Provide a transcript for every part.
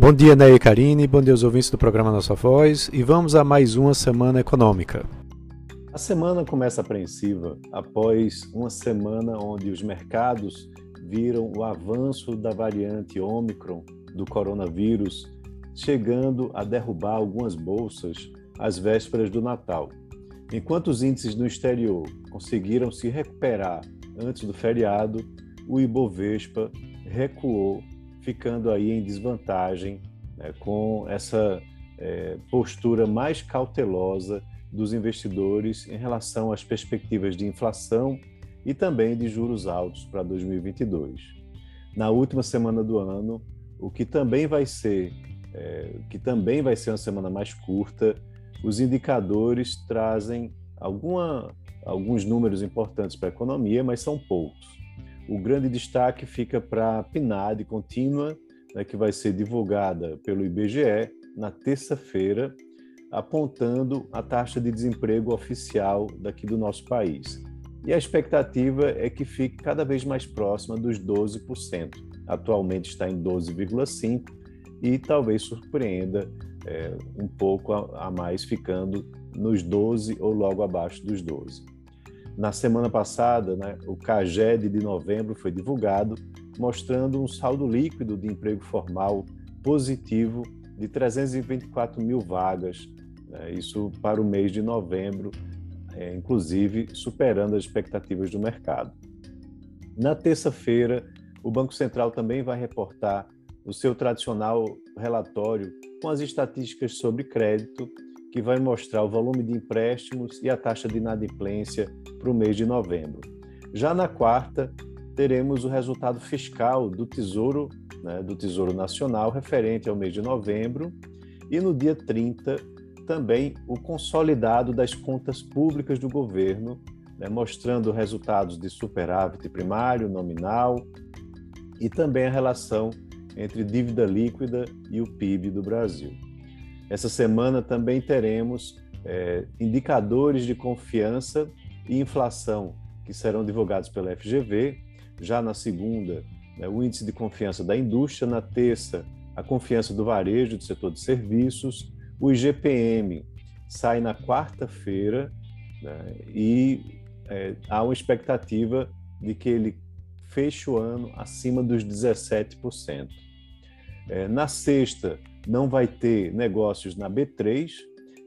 Bom dia, Ney e Karine, bom dia aos ouvintes do programa Nossa Voz e vamos a mais uma semana econômica. A semana começa apreensiva após uma semana onde os mercados viram o avanço da variante Omicron do coronavírus, chegando a derrubar algumas bolsas às vésperas do Natal. Enquanto os índices no exterior conseguiram se recuperar antes do feriado, o Ibovespa recuou, ficando aí em desvantagem né, com essa é, postura mais cautelosa dos investidores em relação às perspectivas de inflação e também de juros altos para 2022. Na última semana do ano, o que também vai ser, é, que também vai ser uma semana mais curta, os indicadores trazem alguma, alguns números importantes para a economia, mas são poucos. O grande destaque fica para a PNAD contínua, né, que vai ser divulgada pelo IBGE na terça-feira, apontando a taxa de desemprego oficial daqui do nosso país. E a expectativa é que fique cada vez mais próxima dos 12%. Atualmente está em 12,5% e talvez surpreenda é, um pouco a, a mais, ficando nos 12 ou logo abaixo dos 12. Na semana passada, né, o CAGED de novembro foi divulgado, mostrando um saldo líquido de emprego formal positivo de 324 mil vagas, né, isso para o mês de novembro, é, inclusive superando as expectativas do mercado. Na terça-feira, o Banco Central também vai reportar o seu tradicional relatório com as estatísticas sobre crédito, que vai mostrar o volume de empréstimos e a taxa de inadimplência para o mês de novembro. Já na quarta, teremos o resultado fiscal do Tesouro, né, do Tesouro Nacional, referente ao mês de novembro, e no dia 30, também o consolidado das contas públicas do governo, né, mostrando resultados de superávit primário, nominal, e também a relação entre dívida líquida e o PIB do Brasil. Essa semana também teremos é, indicadores de confiança e inflação que serão divulgados pela FGV. Já na segunda, né, o índice de confiança da indústria, na terça, a confiança do varejo do setor de serviços, o IGPM sai na quarta-feira né, e é, há uma expectativa de que ele feche o ano acima dos 17%. É, na sexta, não vai ter negócios na B3,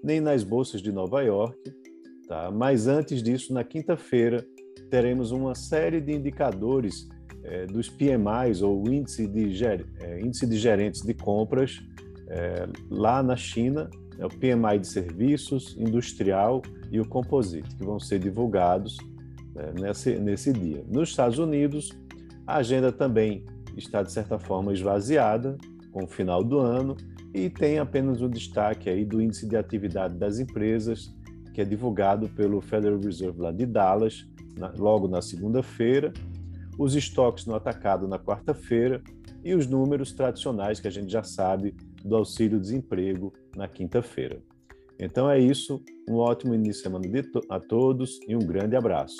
nem nas bolsas de Nova York, tá? mas antes disso, na quinta-feira, teremos uma série de indicadores é, dos PMIs, ou índice de, ger, é, índice de gerentes de compras, é, lá na China, é o PMI de serviços, industrial e o composite, que vão ser divulgados nesse, nesse dia. Nos Estados Unidos, a agenda também está, de certa forma, esvaziada com o final do ano e tem apenas um destaque aí do índice de atividade das empresas, que é divulgado pelo Federal Reserve lá de Dallas, na, logo na segunda-feira, os estoques no atacado na quarta-feira e os números tradicionais que a gente já sabe do auxílio-desemprego na quinta-feira. Então é isso, um ótimo início de semana a todos e um grande abraço.